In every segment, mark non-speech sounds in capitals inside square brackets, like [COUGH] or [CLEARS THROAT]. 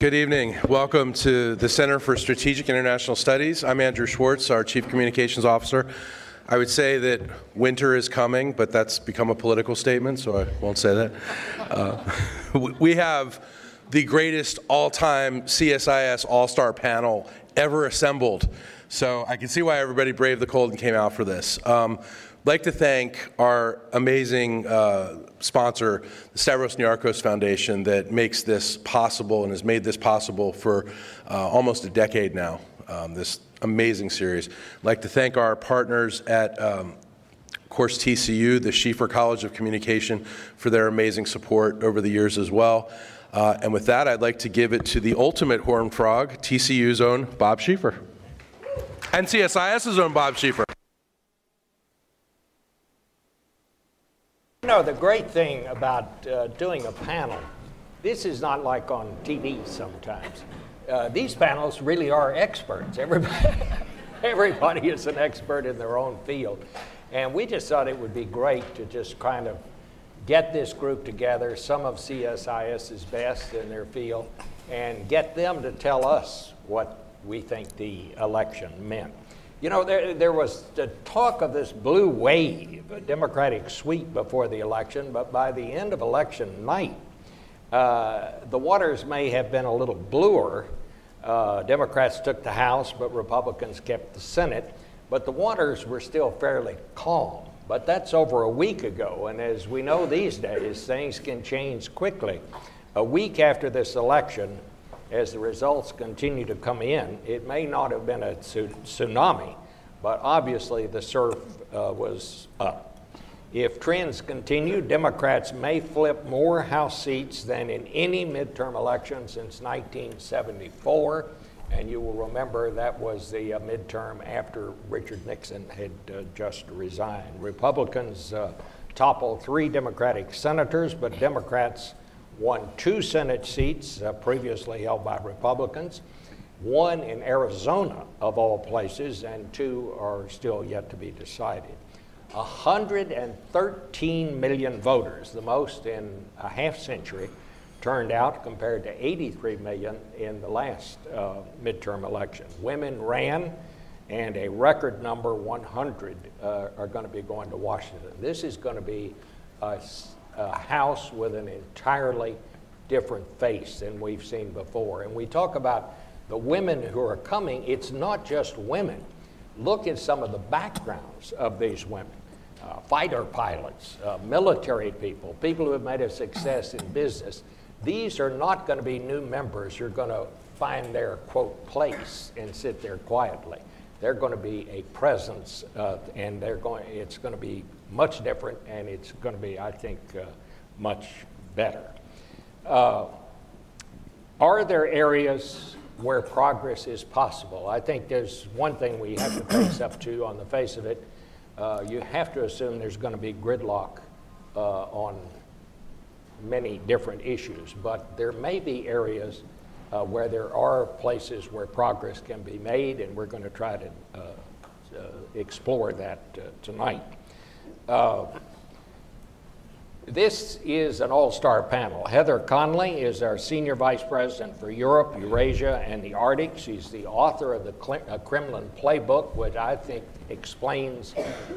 Good evening. Welcome to the Center for Strategic International Studies. I'm Andrew Schwartz, our Chief Communications Officer. I would say that winter is coming, but that's become a political statement, so I won't say that. Uh, [LAUGHS] we have the greatest all time CSIS All Star panel ever assembled. So I can see why everybody braved the cold and came out for this. Um, like to thank our amazing uh, sponsor, the Stavros Niarchos Foundation, that makes this possible and has made this possible for uh, almost a decade now. Um, this amazing series. Like to thank our partners at um, of course, TCU, the Schieffer College of Communication, for their amazing support over the years as well. Uh, and with that, I'd like to give it to the ultimate horn frog, TCU's own Bob Schieffer. And CSIS's own Bob Schieffer. You know, the great thing about uh, doing a panel, this is not like on TV sometimes. Uh, these panels really are experts. Everybody, [LAUGHS] everybody is an expert in their own field. And we just thought it would be great to just kind of get this group together, some of CSIS's best in their field, and get them to tell us what we think the election meant. You know, there, there was the talk of this blue wave, a Democratic sweep before the election, but by the end of election night, uh, the waters may have been a little bluer. Uh, Democrats took the House, but Republicans kept the Senate. But the waters were still fairly calm. But that's over a week ago, and as we know these days, things can change quickly. A week after this election, as the results continue to come in, it may not have been a tsunami, but obviously the surf uh, was up. If trends continue, Democrats may flip more House seats than in any midterm election since 1974. And you will remember that was the uh, midterm after Richard Nixon had uh, just resigned. Republicans uh, toppled three Democratic senators, but Democrats won two Senate seats uh, previously held by Republicans, one in Arizona, of all places, and two are still yet to be decided. 113 million voters, the most in a half century, turned out compared to 83 million in the last uh, midterm election. Women ran, and a record number 100 uh, are going to be going to Washington. This is going to be a a house with an entirely different face than we've seen before. And we talk about the women who are coming, it's not just women. Look at some of the backgrounds of these women uh, fighter pilots, uh, military people, people who have made a success in business. These are not going to be new members who are going to find their quote place and sit there quietly. They're going to be a presence, uh, and they're going. It's going to be much different, and it's going to be, I think, uh, much better. Uh, are there areas where progress is possible? I think there's one thing we have to face up to on the face of it. Uh, you have to assume there's going to be gridlock uh, on many different issues, but there may be areas uh, where there are places where progress can be made, and we're going to try to uh, explore that tonight. Uh, this is an all star panel. Heather Conley is our Senior Vice President for Europe, Eurasia, and the Arctic. She's the author of the uh, Kremlin Playbook, which I think explains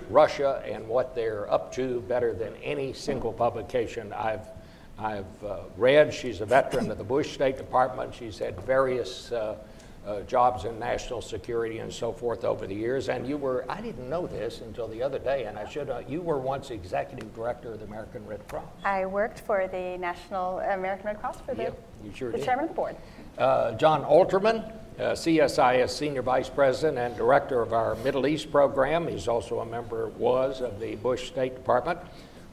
Russia and what they're up to better than any single publication I've, I've uh, read. She's a veteran of the Bush State Department. She's had various uh, uh, jobs in national security and so forth over the years. And you were, I didn't know this until the other day, and I should, uh, you were once executive director of the American Red Cross. I worked for the National American Red Cross for the, yep, sure the did. chairman of the board. Uh, John Alterman, uh, CSIS Senior Vice President and Director of our Middle East program. He's also a member, was, of the Bush State Department.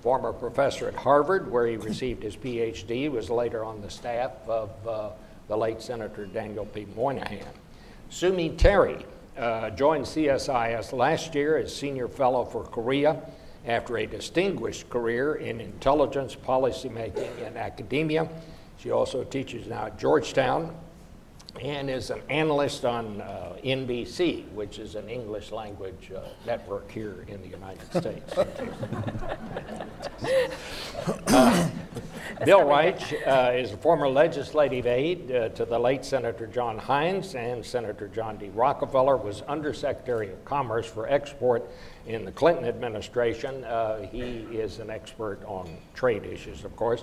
Former professor at Harvard, where he received his PhD, was later on the staff of uh, the late Senator Daniel P. Moynihan. Sue Mi Terry uh, joined CSIS last year as Senior Fellow for Korea after a distinguished career in intelligence policymaking and academia. She also teaches now at Georgetown. And is an analyst on uh, NBC, which is an English language uh, network here in the United States. uh, [COUGHS] Bill Reinsch uh, is a former legislative aide uh, to the late Senator John Heinz and Senator John D. Rockefeller, was Undersecretary of Commerce for Export in the Clinton administration. Uh, he is an expert on trade issues, of course.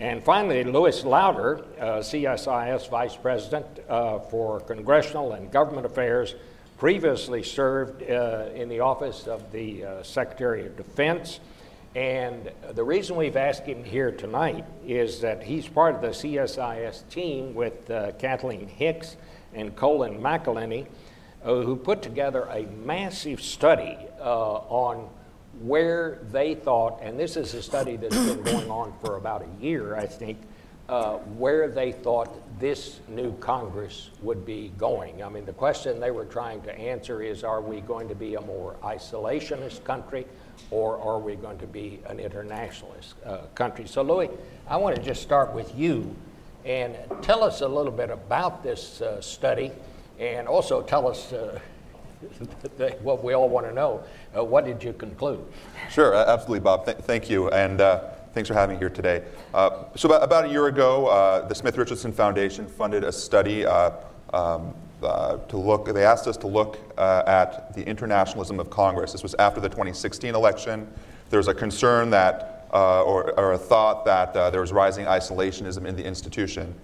And finally, Louis Lowder, uh, CSIS Vice President uh, for Congressional and Government Affairs, previously served uh, in the office of the uh, Secretary of Defense. And the reason we've asked him here tonight is that he's part of the CSIS team with uh, Kathleen Hicks and Colin McElhinny, uh, who put together a massive study on where they thought, and this is a study that's been [COUGHS] going on for about a year, I think, uh, where they thought this new Congress would be going. I mean, the question they were trying to answer is are we going to be a more isolationist country or are we going to be an internationalist uh, country? So, Louis, I want to just start with you and tell us a little bit about this uh, study and also tell us uh, [LAUGHS] what we all want to know. Uh, what did you conclude? Sure, absolutely, Bob. Th- thank you, and uh, thanks for having me here today. Uh, so, about, about, a year ago, uh, the Smith Richardson Foundation funded a study uh, um, uh, to look. They asked us to look at the internationalism of Congress. This was after the 2016 election. There was a concern that, or, or, a thought that there was rising isolationism in the institution.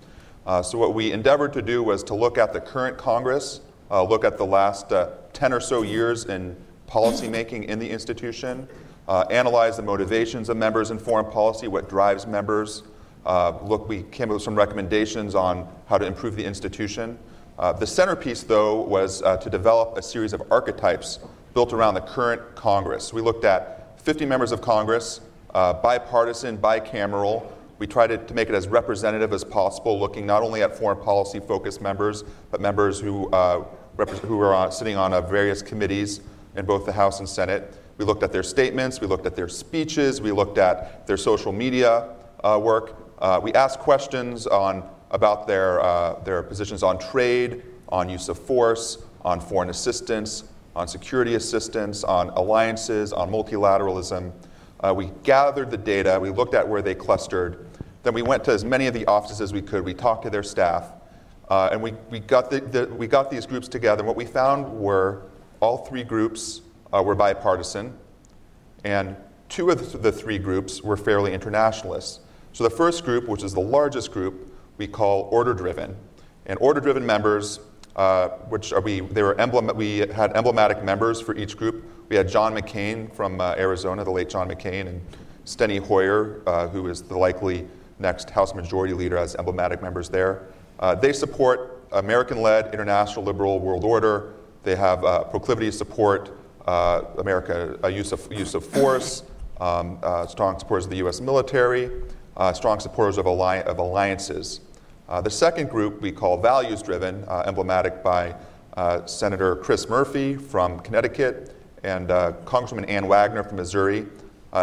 so, what we endeavored to do was to look at the current Congress, look at the last 10 or so years in policymaking in the institution, uh, analyze the motivations of members in foreign policy, what drives members. Uh, look, we came up with some recommendations on how to improve the institution. Uh, the centerpiece, though, was uh, to develop a series of archetypes built around the current Congress. We looked at 50 members of Congress, uh, bipartisan, bicameral. We tried to, to, make it as representative as possible, looking not only at foreign policy focused members, but members who uh, who were on, sitting on uh, various committees in both the House and Senate. We looked at their statements, we looked at their speeches, we looked at their social media uh, work. Uh, we asked questions on, about their, uh, their positions on trade, on use of force, on foreign assistance, on security assistance, on alliances, on multilateralism. Uh, we gathered the data, we looked at where they clustered. Then we went to as many of the offices as we could. We talked to their staff. Uh, and we, we, got the, the, we got these groups together, and what we found were all three groups uh, were bipartisan, and two of the, three groups were fairly internationalist. So the first group, which is the largest group, we call order driven. And order driven members, uh, which are we, they were emblem, we had emblematic members for each group. We had John McCain from uh, Arizona, the late John McCain, and Steny Hoyer, uh, who is the likely next House Majority Leader, as emblematic members there. Uh, they support American led international liberal world order. They have uh, proclivity to support uh, America uh, use, of, use of force, um, uh, strong supporters of the US military, uh, strong supporters of, alli- of alliances. the second group we call values driven, emblematic by Senator Chris Murphy from Connecticut and Congresswoman Ann Wagner from Missouri.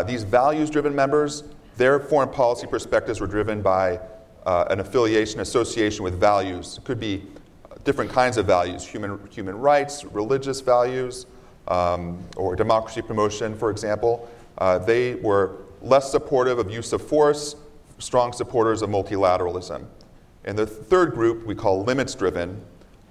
these values driven members, their foreign policy perspectives were driven by uh, an affiliation, association with values. It could be different kinds of values human, human rights, religious values, um, or democracy promotion, for example. Uh, they were less supportive of use of force, strong supporters of multilateralism. And the third group we call limits driven,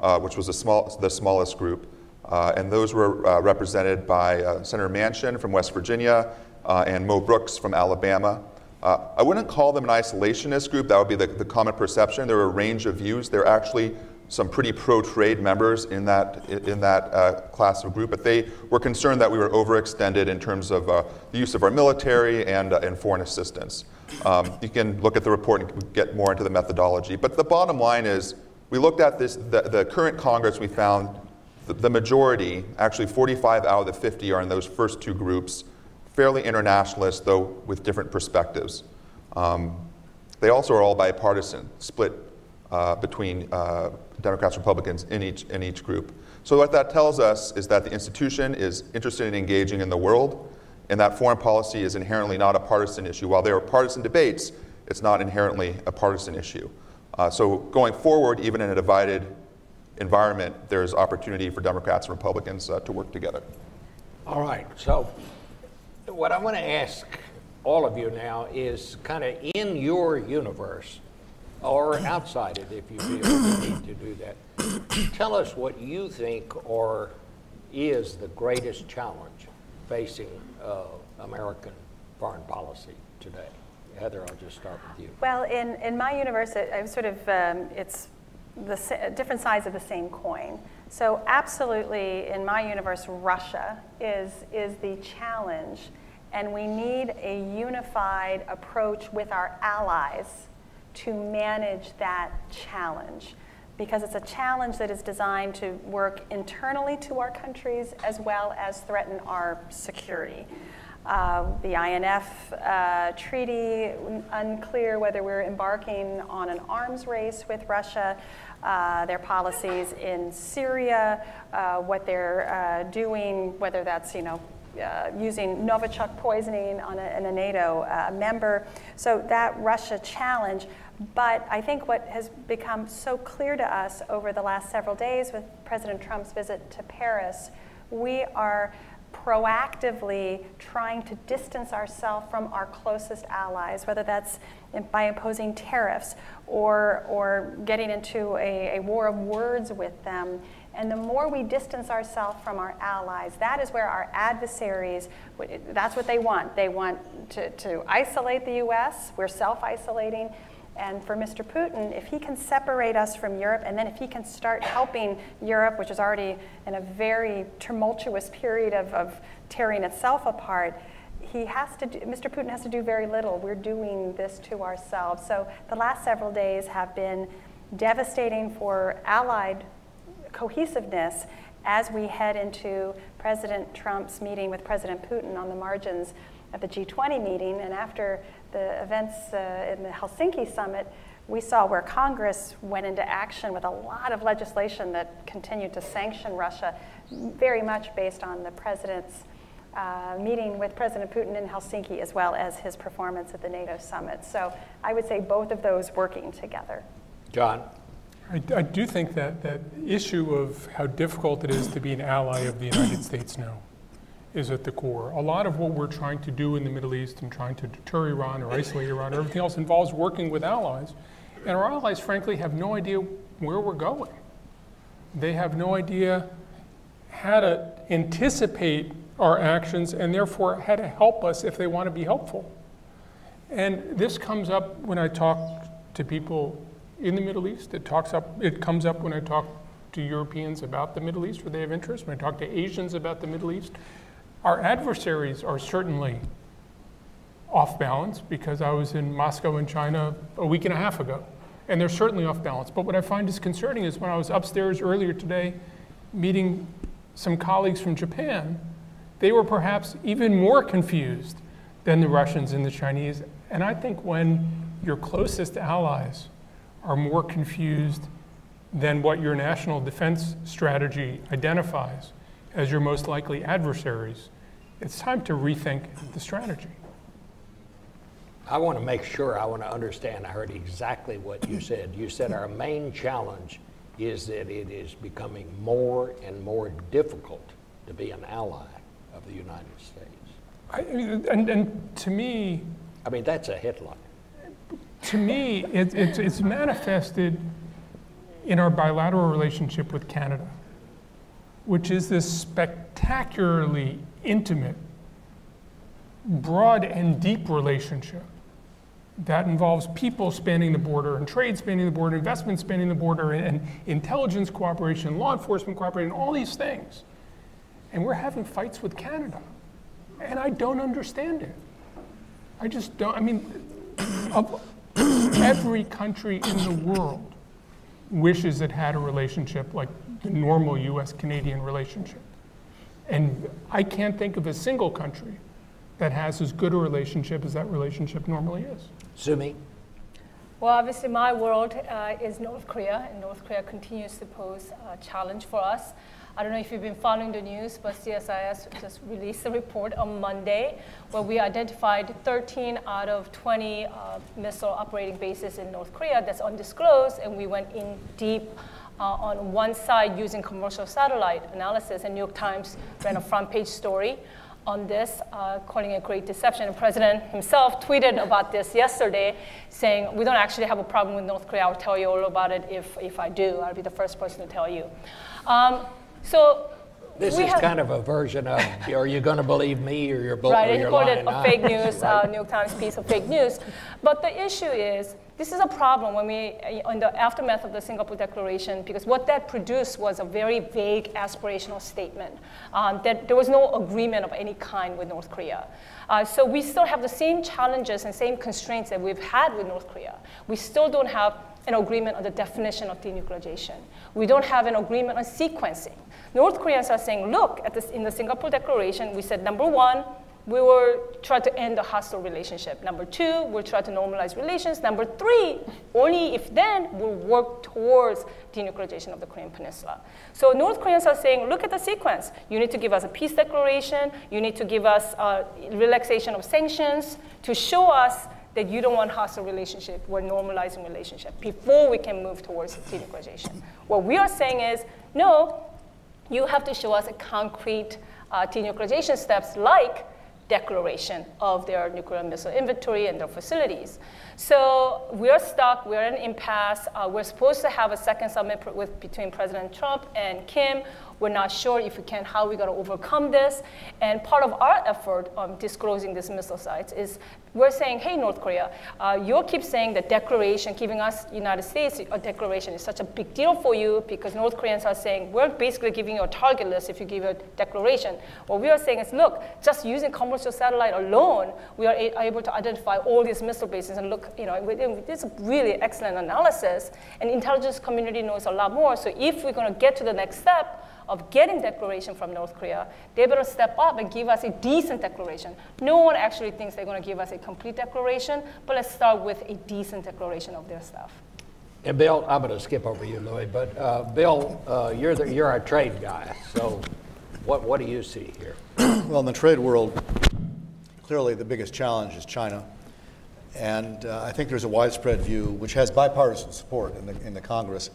uh, which was the, small, the smallest group. Uh, and those were uh, represented by uh, Senator Manchin from West Virginia and Mo Brooks from Alabama. Uh, I wouldn't call them an isolationist group. That would be the, the common perception. There are a range of views. There are actually some pretty pro-trade members in that, in that uh, class of group, but they were concerned that we were overextended in terms of uh, the use of our military and, uh, and foreign assistance. Um, you can look at the report and get more into the methodology. But the bottom line is, we looked at this, the, the current Congress, we found the, the majority, actually 45 out of the 50 are in those first two groups fairly internationalist, though with different perspectives. Um, they also are all bipartisan, split uh, between uh, Democrats and Republicans in each, in each group. So, what that tells us is that the institution is interested in engaging in the world, and that foreign policy is inherently not a partisan issue. While there are partisan debates, it's not inherently a partisan issue. Uh, so going forward, even in a divided environment, there's opportunity for Democrats and Republicans uh, to work together. All right, so what I want to ask all of you now is kind of in your universe, or outside it if you feel you need to do that. Tell us what you think or is the greatest challenge facing uh, American foreign policy today. Heather, I'll just start with you. Well, in, in my universe, it, I'm sort of, um, it's the different sides of the same coin. So absolutely, in my universe, Russia is, is the challenge, and we need a unified approach with our allies to manage that challenge because it's a challenge that is designed to work internally to our countries as well as threaten our security. Uh, the INF uh, treaty, unclear whether we're embarking on an arms race with Russia, uh, their policies in Syria, uh, what they're uh, doing, whether that's, you know, uh, using Novichok poisoning on a, a NATO member. So that Russia challenge. But I think what has become so clear to us over the last several days with President Trump's visit to Paris, we are proactively trying to distance ourselves from our closest allies, whether that's by imposing tariffs or, or getting into a, a war of words with them. And the more we distance ourselves from our allies, that is where our adversaries, that's what they want. They want to, to isolate the US, we're self isolating. And for Mr. Putin, if he can separate us from Europe, and then if he can start helping Europe, which is already in a very tumultuous period of, of tearing itself apart, he has to do, Mr. Putin has to do very little. We're doing this to ourselves. So the last several days have been devastating for allied cohesiveness as we head into President Trump's meeting with President Putin on the margins of the G20 meeting. And after the events uh, in the Helsinki summit, we saw where Congress went into action with a lot of legislation that continued to sanction Russia, very much based on the president's uh, meeting with President Putin in Helsinki, as well as his performance at the NATO summit. So I would say both of those working together. John? I, I do think that that issue of how difficult it is to be an ally of the United [COUGHS] States now is at the core. A lot of what we're trying to do in the Middle East and trying to deter Iran or isolate Iran or everything else involves working with allies. And our allies, frankly, have no idea where we're going. They have no idea how to anticipate our actions and therefore how to help us if they want to be helpful. And this comes up when I talk to people in the Middle East. It talks up it comes up when I talk to Europeans about the Middle East where they have interest, when I talk to Asians about the Middle East. Our adversaries are certainly off balance because I was in Moscow in China a week and a half ago, and they're certainly off balance. But what I find is concerning is when I was upstairs earlier today meeting some colleagues from Japan, they were perhaps even more confused than the Russians and the Chinese. And I think when your closest allies are more confused than what your national defense strategy identifies as your most likely adversaries, it's time to rethink the strategy. I want to make sure I want to understand. I heard exactly what you said. You said our main challenge is that it is becoming more and more difficult to be an ally of the United States. I, and, and to me, I mean, that's a headline. To me, it, it's, it's manifested in our bilateral relationship with Canada which is this spectacularly intimate, broad, and deep relationship that involves people spanning the border and trade spanning the border, investment spanning the border, and, and intelligence cooperation, law enforcement cooperation, all these things. And we're having fights with Canada. And I don't understand it. I just don't. I mean, [CLEARS THROAT] every country in the world wishes it had a relationship like the normal US Canadian relationship. And I can't think of a single country that has as good a relationship as that relationship normally is. Sumi? Well, obviously, my world uh, is North Korea, and North Korea continues to pose a challenge for us. I don't know if you've been following the news, but CSIS just released a report on Monday where we identified 13 out of 20 uh, missile operating bases in North Korea that's undisclosed, and we went in deep uh, on one side using commercial satellite analysis, and New York Times ran a front page story on this, uh, calling it great deception. The president himself tweeted about this yesterday, saying, We don't actually have a problem with North Korea. I'll tell you all about it if, if I do. I'll be the first person to tell you. Um, so this we is have, kind of a version of are you going to believe me or you're, right, or he called it a fake news, [LAUGHS] right? uh, New York Times piece of fake news. But the issue is, this is a problem when we, in the aftermath of the Singapore Declaration, because what that produced was a very vague aspirational statement um, that there was no agreement of any kind with North Korea. Uh, so we still have the same challenges and same constraints that we've had with North Korea. We still don't have an agreement on the definition of denuclearization. We don't have an agreement on sequencing. North Koreans are saying, look, at this, in the Singapore Declaration, we said number one, we will try to end the hostile relationship. Number two, we'll try to normalize relations. Number three, only if then we'll work towards denuclearization of the Korean Peninsula. So North Koreans are saying, look at the sequence. You need to give us a peace declaration. You need to give us a relaxation of sanctions to show us that you don't want hostile relationship. We're normalizing relationship before we can move towards denuclearization. What we are saying is, no, you have to show us a concrete uh, denuclearization steps like declaration of their nuclear missile inventory and their facilities. So we're stuck, we're in impasse. Uh, we're supposed to have a second summit with, between President Trump and Kim. We're not sure if we can, how we're to overcome this. And part of our effort on disclosing these missile sites is we're saying, hey, North Korea, uh, you keep saying that declaration, giving us United States a declaration is such a big deal for you because North Koreans are saying, we're basically giving you a target list if you give a declaration. What we are saying is, look, just using commercial satellite alone, we are able to identify all these missile bases and look, you know, it's a really excellent analysis. And intelligence community knows a lot more. So if we're going to get to the next step, of getting declaration from North Korea, they better step up and give us a decent declaration. No one actually thinks they're going to give us a complete declaration, but let's start with a decent declaration of their stuff. And Bill, I'm going to skip over you, Louis, but uh, Bill, uh, you're, the, you're our trade guy. So what, what do you see here? [CLEARS THROAT] Well, in the trade world, clearly the biggest challenge is China. And uh, I think there's a widespread view, which has bipartisan support in the, in the Congress,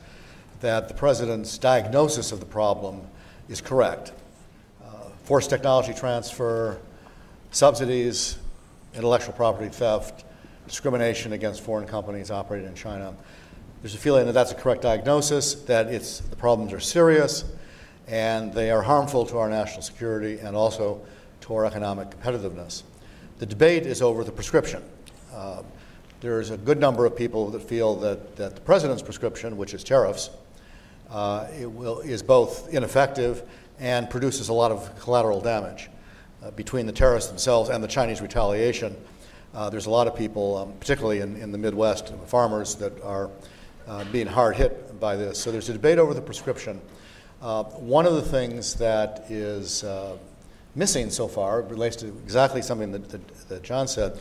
that the president's diagnosis of the problem is correct. Uh, forced technology transfer, subsidies, intellectual property theft, discrimination against foreign companies operating in China. There's a feeling that that's a correct diagnosis, that it's, the problems are serious, and they are harmful to our national security and also to our economic competitiveness. The debate is over the prescription. Uh, there's a good number of people that feel that, that the president's prescription, which is tariffs, uh, it will, is both ineffective and produces a lot of collateral damage. Uh, between the terrorists themselves and the Chinese retaliation, uh, there's a lot of people, um, particularly in, in the Midwest, farmers that are uh, being hard hit by this. So there's a debate over the prescription. Uh, one of the things that is uh, missing so far relates to exactly something that, that, that John said.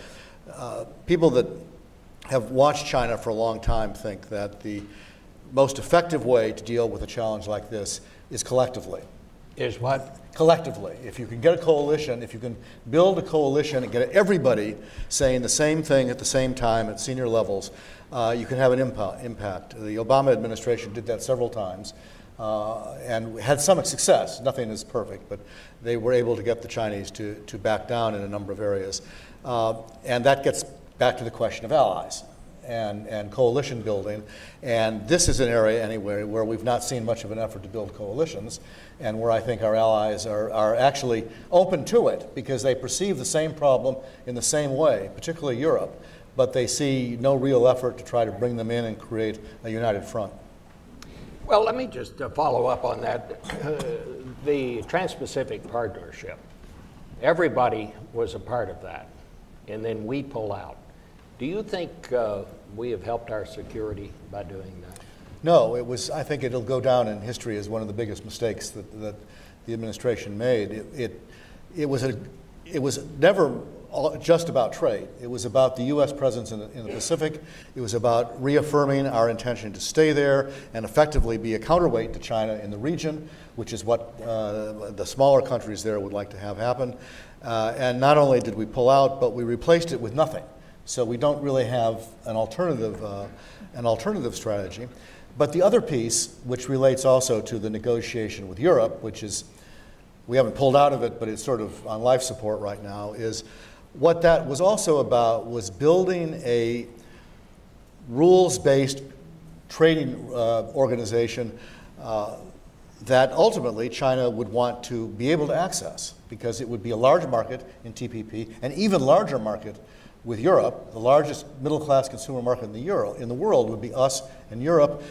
people that have watched China for a long time think that the most effective way to deal with a challenge like this is collectively. Is what? Collectively. If you can get a coalition, if you can build a coalition and get everybody saying the same thing at the same time at senior levels, uh, you can have an impa- impact. The Obama administration did that several times uh, and had some success. Nothing is perfect, but they were able to get the Chinese to, to back down in a number of areas. Uh, and that gets back to the question of allies and, and coalition building. And this is an area, anyway, where we've not seen much of an effort to build coalitions, and where I think our allies are, are actually open to it because they perceive the same problem in the same way, particularly Europe, but they see no real effort to try to bring them in and create a united front. Well, let me just uh, follow up on that. Uh, the Trans Pacific Partnership, everybody was a part of that, and then we pull out. Do you think uh, we have helped our security by doing that? No, it was. I think it'll go down in history as one of the biggest mistakes that, that the administration made. It, it, it was a, it was never all, just about trade. It was about the U.S. presence in the, in the, Pacific. It was about reaffirming our intention to stay there and effectively be a counterweight to China in the region, which is what uh, the smaller countries there would like to have happen. Uh, and not only did we pull out, but we replaced it with nothing. So we don't really have an alternative, uh, an alternative strategy. But the other piece, which relates also to the negotiation with Europe, which is we haven't pulled out of it, but it's sort of on life support right now, is what that was also about was building a rules based trading uh, organization uh, that ultimately China would want to be able to access because it would be a large market in TPP, an even larger market with Europe. The largest middle class consumer market in the, Euro, in the world would be us and Europe.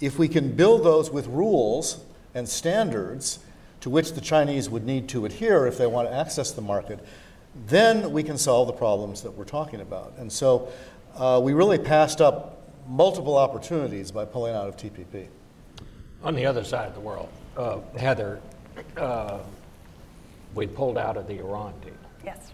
If we can build those with rules and standards, to which the Chinese would need to adhere if they want to access the market, then we can solve the problems that we're talking about. And so uh, we really passed up multiple opportunities by pulling out of TPP. On the other side of the world, uh, Heather, uh, we pulled out of the Iran deal. Yes.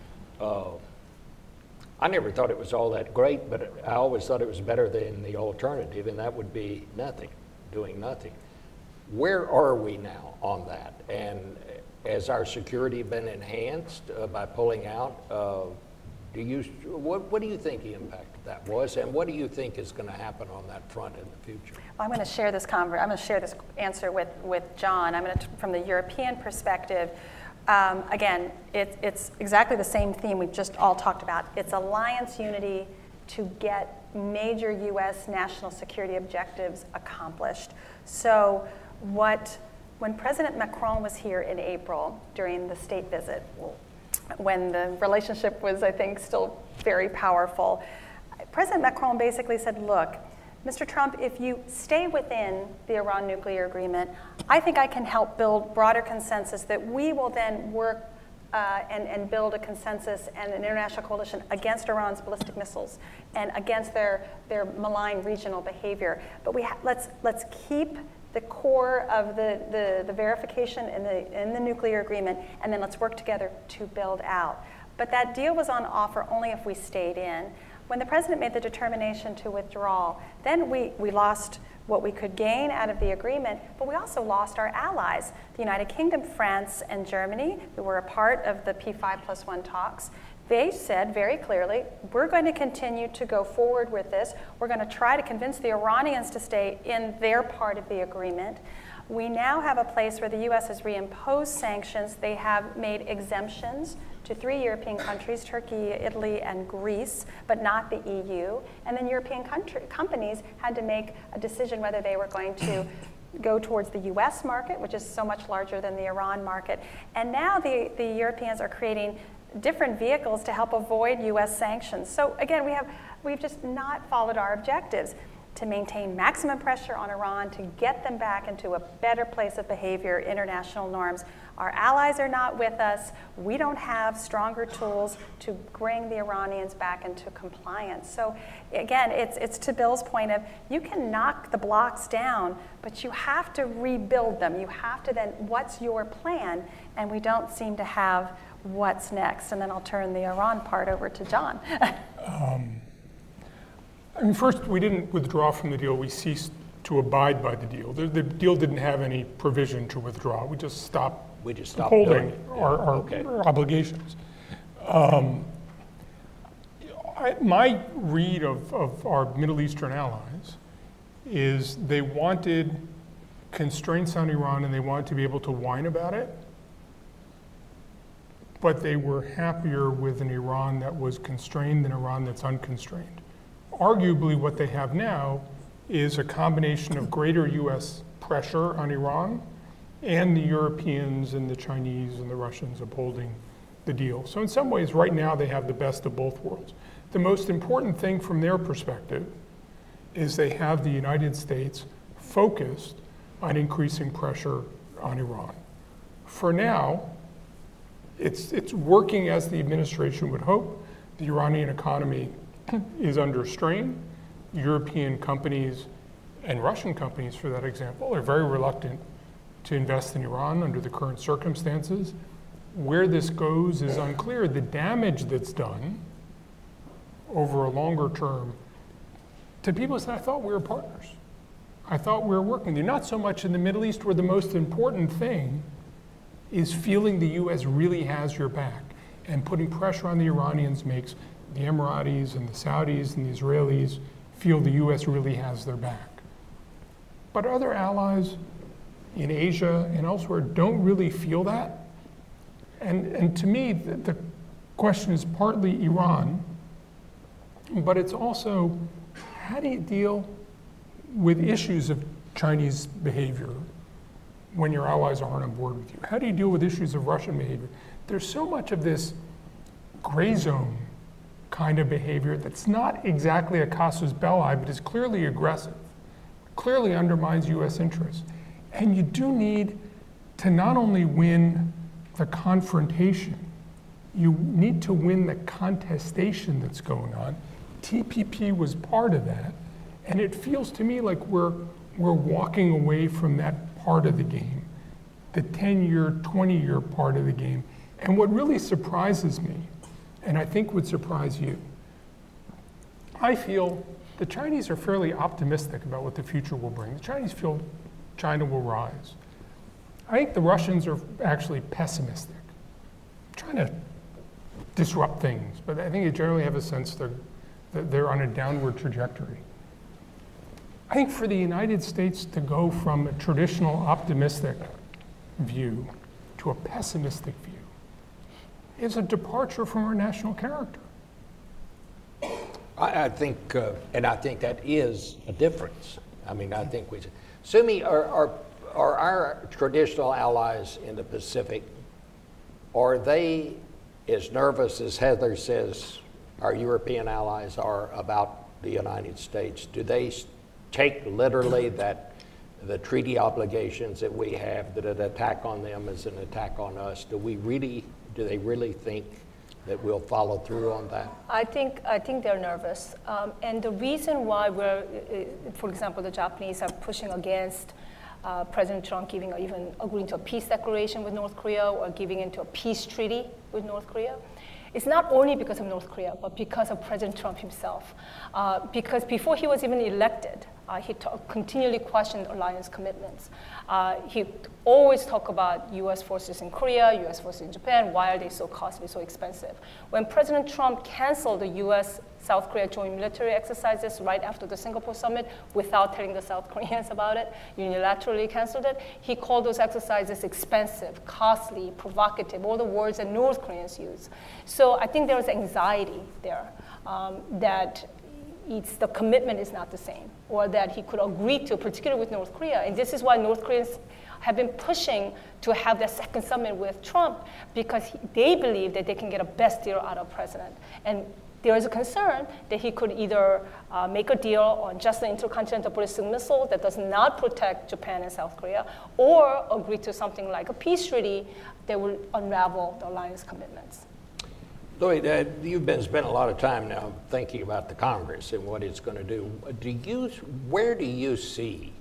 I never thought it was all that great, but I always thought it was better than the alternative, and that would be nothing, doing nothing. Where are we now on that? And has our security been enhanced uh, by pulling out? Uh, do you, what, what do you think the impact of that was, and what do you think is going to happen on that front in the future? Well, I'm going to share this conver- I'm going to share this answer with, with John. I'm going to, from the European perspective. Um, again, it, it's exactly the same theme we've just all talked about. It's alliance unity to get major U.S. national security objectives accomplished. So what, when President Macron was here in April during the state visit, when the relationship was, I think, still very powerful, President Macron basically said, look, Mr. Trump, if you stay within the Iran nuclear agreement, I think I can help build broader consensus that we will then work uh, and, and, build a consensus and an international coalition against Iran's ballistic missiles and against their, their malign regional behavior. But we let's, let's keep the core of the, the, the verification in the, in the nuclear agreement, and then let's work together to build out. But that deal was on offer only if we stayed in. When the president made the determination to withdraw, then we, we lost what we could gain out of the agreement, but we also lost our allies. The United Kingdom, France, and Germany, who were a part of the P5 plus one talks, they said very clearly, we're going to continue to go forward with this. We're going to try to convince the Iranians to stay in their part of the agreement. We now have a place where the U.S. has reimposed sanctions. They have made exemptions to three European countries Turkey, Italy, and Greece, but not the EU. And then European country, companies had to make a decision whether they were going to [COUGHS] go towards the US market, which is so much larger than the Iran market. And now the, the Europeans are creating different vehicles to help avoid US sanctions. So again, we have we've just not followed our objectives to maintain maximum pressure on Iran to get them back into a better place of behavior, international norms. Our allies are not with us. We don't have stronger tools to bring the Iranians back into compliance. So again, it's, it's to Bill's point of you can knock the blocks down, but you have to rebuild them. You have to then, what's your plan? And we don't seem to have what's next? And then I'll turn the Iran part over to John. [LAUGHS] um, I mean, first, we didn't withdraw from the deal. We ceased to abide by the deal. The, the deal didn't have any provision to withdraw. We just stopped, we just stopped holding our, our, okay. obligations. Um, I, my read of, of our Middle Eastern allies is they wanted constraints on Iran and they wanted to be able to whine about it but they were happier with an Iran that was constrained than Iran that's unconstrained. Arguably, what they have now is a combination of greater US pressure on Iran and the Europeans and the Chinese and the Russians upholding the deal. So, in some ways, right now, they have the best of both worlds. The most important thing from their perspective is they have the United States focused on increasing pressure on Iran. For now, it's, it's working as the administration would hope. The Iranian economy [LAUGHS] is under strain. European companies and Russian companies, for that example, are very reluctant to invest in Iran under the current circumstances. where this goes is unclear. The damage that's done over a longer term to people said, I thought we were partners. I thought we were working They're Not so much in the Middle East, where the most important thing is feeling the U.S. really has your back. And putting pressure on the Iranians makes the Emiratis and the Saudis and the Israelis feel the U.S. really has their back. But other allies in Asia and elsewhere don't really feel that. And, and to me, the, the question is partly Iran, but it's also how do you deal with issues of Chinese behavior when your allies aren't on board with you? How do you deal with issues of Russian behavior? There's so much of this gray zone kind of behavior that's not exactly a casus belli, but is clearly aggressive, clearly undermines US interests. And you do need to not only win the confrontation, you need to win the contestation that's going on. TPP was part of that. And it feels to me like we're, we're walking away from that part of the game, the 10 year, 20 year part of the game. And what really surprises me, and I think would surprise you, I feel the Chinese are fairly optimistic about what the future will bring. The Chinese feel China will rise. I think the Russians are actually pessimistic, trying to disrupt things, but I think they generally have a sense they're, that they're on a downward trajectory. I think for the United States to go from a traditional optimistic view to a pessimistic view is a departure from our national character. I, I think, uh, and I think that is a difference. I mean, I think we. Sumi, are, are, are our traditional allies in the Pacific, are they as nervous as Heather says our European allies are about the United States? Do they take literally [COUGHS] that the treaty obligations that we have, that an attack on them is an attack on us? Do we really, do they really think that we'll follow through on that? I think, I think they're nervous. Um, and the reason why we're, uh, for example, the Japanese are pushing against uh, President Trump giving or even agreeing to a peace declaration with North Korea or giving into a peace treaty with North Korea it's not only because of North Korea, but because of President Trump himself. Uh, because before he was even elected, uh, he continually questioned alliance commitments. Uh, he always talked about U.S. forces in Korea, U.S. forces in Japan. Why are they so costly, so expensive? When President Trump canceled the U.S. South Korea joint military exercises right after the Singapore summit without telling the South [LAUGHS] Koreans about it, unilaterally canceled it. He called those exercises expensive, costly, provocative, all the words that North Koreans use. So I think there was anxiety there um, that it's the commitment is not the same, or that he could agree to, particularly with North Korea. And this is why North Koreans have been pushing to have the second summit with Trump because he, they believe that they can get a best deal out of president. And there is a concern that he could either uh, make a deal on just the intercontinental ballistic missile that does not protect Japan and South Korea, or agree to something like a peace treaty that will unravel the alliance commitments. Lloyd, uh, you've been spending a lot of time now thinking about the Congress and what it's going to do. Do you, where do you see,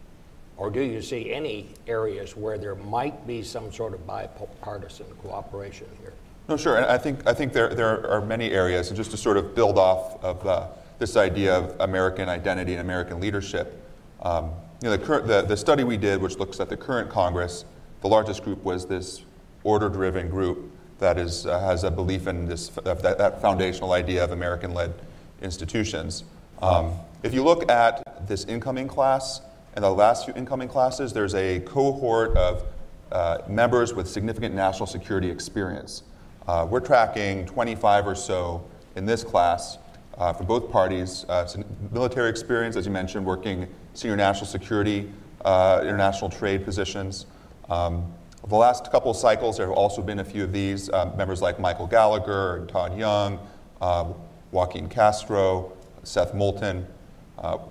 or do you see any areas where there might be some sort of bipartisan cooperation here? No, sure. And I think, I think there, there are many areas, and just to sort of build off of uh, this idea of American identity and American leadership, um, you know, the, the, the study we did, which looks at the current Congress, the largest group was this order driven group that is, uh, has a belief in this, that, that foundational idea of American led institutions. Um, if you look at this incoming class and the last few incoming classes, there's a cohort of uh, members with significant national security experience. Uh, we're tracking 25 or so in this class uh, for both parties. Uh, military experience, as you mentioned, working senior national security, uh, international trade positions. Um, the last couple of cycles, there have also been a few of these uh, members like Michael Gallagher and Todd Young, uh, Joaquin Castro, Seth Moulton.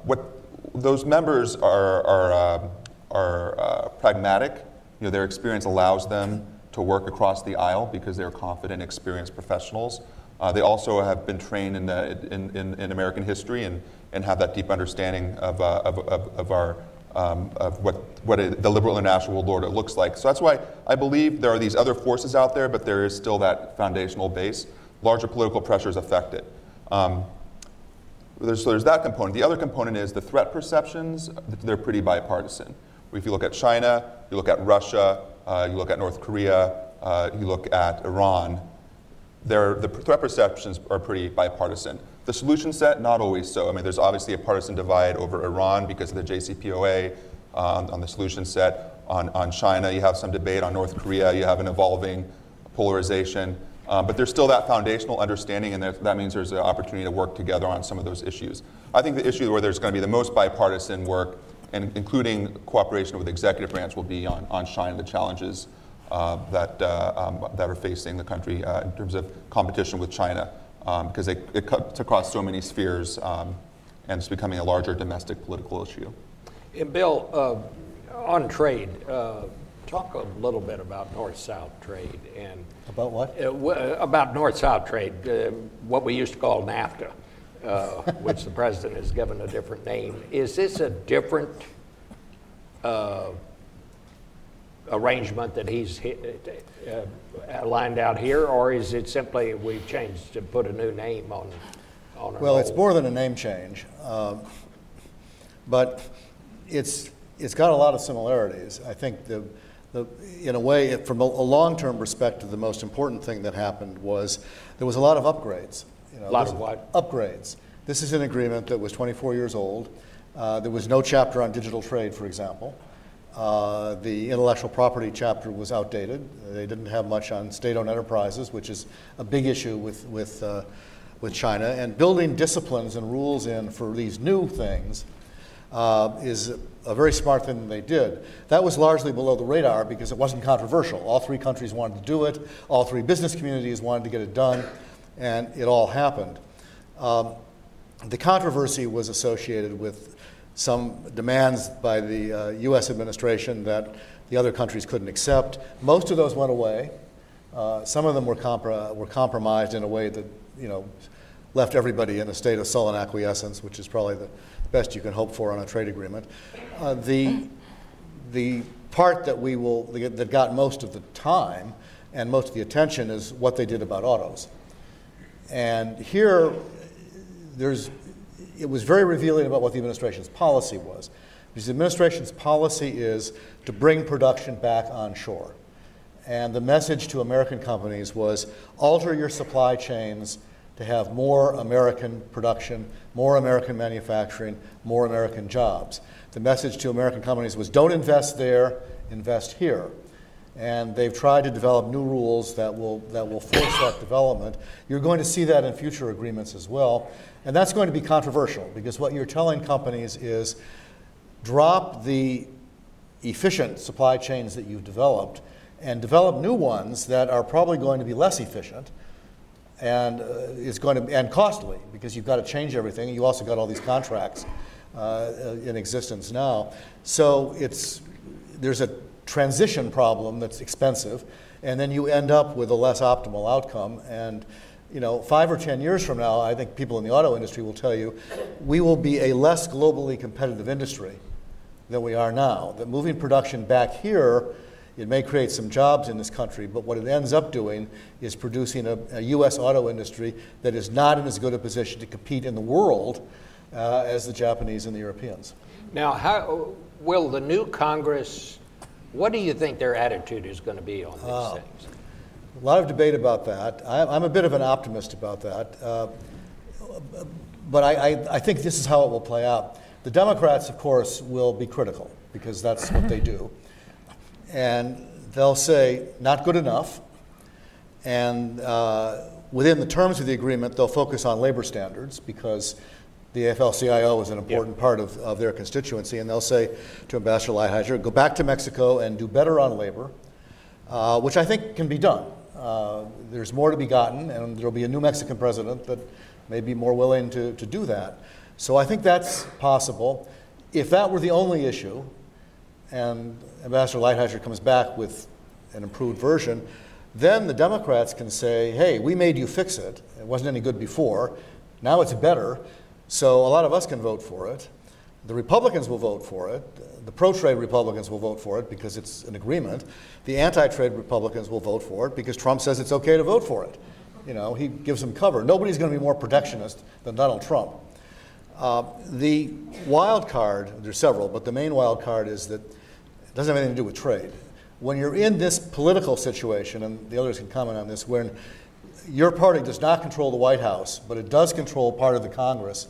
what those members are, are, are pragmatic. You know, their experience allows them to work across the aisle because they're confident, experienced professionals. Uh, they also have been trained in, the, in, in, in, American history and, and have that deep understanding of, uh, of, of, of, our, um, of what what a, the liberal international world order looks like. So that's why I believe there are these other forces out there, but there is still that foundational base. Larger political pressures affect it. Um, there's, so there's that component. The other component is the threat perceptions. They're pretty bipartisan. If you look at China, you look at Russia, uh, you look at North Korea, uh, you look at Iran, the threat perceptions are pretty bipartisan. The solution set, not always so. I mean, there's obviously a partisan divide over Iran because of the JCPOA on, on, the solution set. On, on China, you have some debate. On North Korea, you have an evolving polarization. Um, but there's still that foundational understanding, and that, that means there's an opportunity to work together on some of those issues. I think the issue where there's going to be the most bipartisan work, and including cooperation with the executive branch, will be on, on China, the challenges uh, that, uh, um, that are facing the country uh, in terms of competition with China, um, because it, it cuts across so many spheres um, and it's becoming a larger domestic political issue. And Bill, uh, on trade, uh, talk a little bit about North-South trade and about what? W- about North-South trade, what we used to call NAFTA. Uh, [LAUGHS] which the president has given a different name. Is this a different uh, arrangement that he's uh, lined out here, or is it simply we've changed to put a new name on? on well, it's more than a name change, uh, but it's it's got a lot of similarities. I think the, the in a way, from a, a long-term perspective, the most important thing that happened was there was a lot of upgrades. You know, a lot of what? Upgrades. This is an agreement that was 24 years old. Uh, there was no chapter on digital trade, for example. Uh, the intellectual property chapter was outdated. They didn't have much on state-owned enterprises, which is a big issue with, with, uh, with China. And building disciplines and rules in for these new things uh, is a very smart thing they did. That was largely below the radar because it wasn't controversial. All three countries wanted to do it. All three business communities wanted to get it done, and it all happened. Um, the controversy was associated with some demands by the uh, U.S. administration that the other countries couldn't accept. Most of those went away. Uh, some of them were, were compromised in a way that you know left everybody in a state of sullen acquiescence, which is probably the best you can hope for on a trade agreement. Uh, the the part that we will that got most of the time and most of the attention is what they did about autos. And here, there's it was very revealing about what the administration's policy was. Because the administration's policy is to bring production back onshore. And the message to American companies was alter your supply chains to have more American production, more American manufacturing, more American jobs. The message to American companies was don't invest there, invest here. And they've tried to develop new rules that will, that will force that development. You're going to see that in future agreements as well. And that's going to be controversial because what you're telling companies is drop the efficient supply chains that you've developed and develop new ones that are probably going to be less efficient and uh, it's going to and costly because you've got to change everything. You also got all these contracts uh, in existence now. So it's there's a transition problem that's expensive, and then you end up with a less optimal outcome. And you know, five or 10 years from now, I think people in the auto industry will tell you we will be a less globally competitive industry than we are now. That moving production back here, it may create some jobs in this country, but what it ends up doing is producing a, a U.S. auto industry that is not in as good a position to compete in the world uh, as the Japanese and the Europeans. Now, how will the new Congress, what do you think their attitude is going to be on these uh, things? A lot of debate about that. I, am a bit of an optimist about that. Uh, but I, I, I, think this is how it will play out. The Democrats, of course, will be critical because that's what they do. [LAUGHS] And they'll say, not good enough. And uh, within the terms of the agreement, they'll focus on labor standards because the AFL-CIO is an important yep. part of, of their constituency. And they'll say to Ambassador Lighthizer, go back to Mexico and do better on labor, uh, which I think can be done. Uh, there's more to be gotten, and there'll be a new Mexican president that may be more willing to, to do that. So I think that's possible. If that were the only issue, and Ambassador Lighthizer comes back with an improved version, then the Democrats can say, hey, we made you fix it. It wasn't any good before. Now it's better. So a lot of us can vote for it. The Republicans will vote for it. The pro trade Republicans will vote for it because it's an agreement. The anti trade Republicans will vote for it because Trump says it's okay to vote for it. You know, he gives them cover. Nobody's going to be more protectionist than Donald Trump. Uh, the wild card, there's several, but the main wild card is that doesn't have anything to do with trade. When you're in this political situation, and the others can comment on this, when your party does not control the White House, but it does control part of the Congress,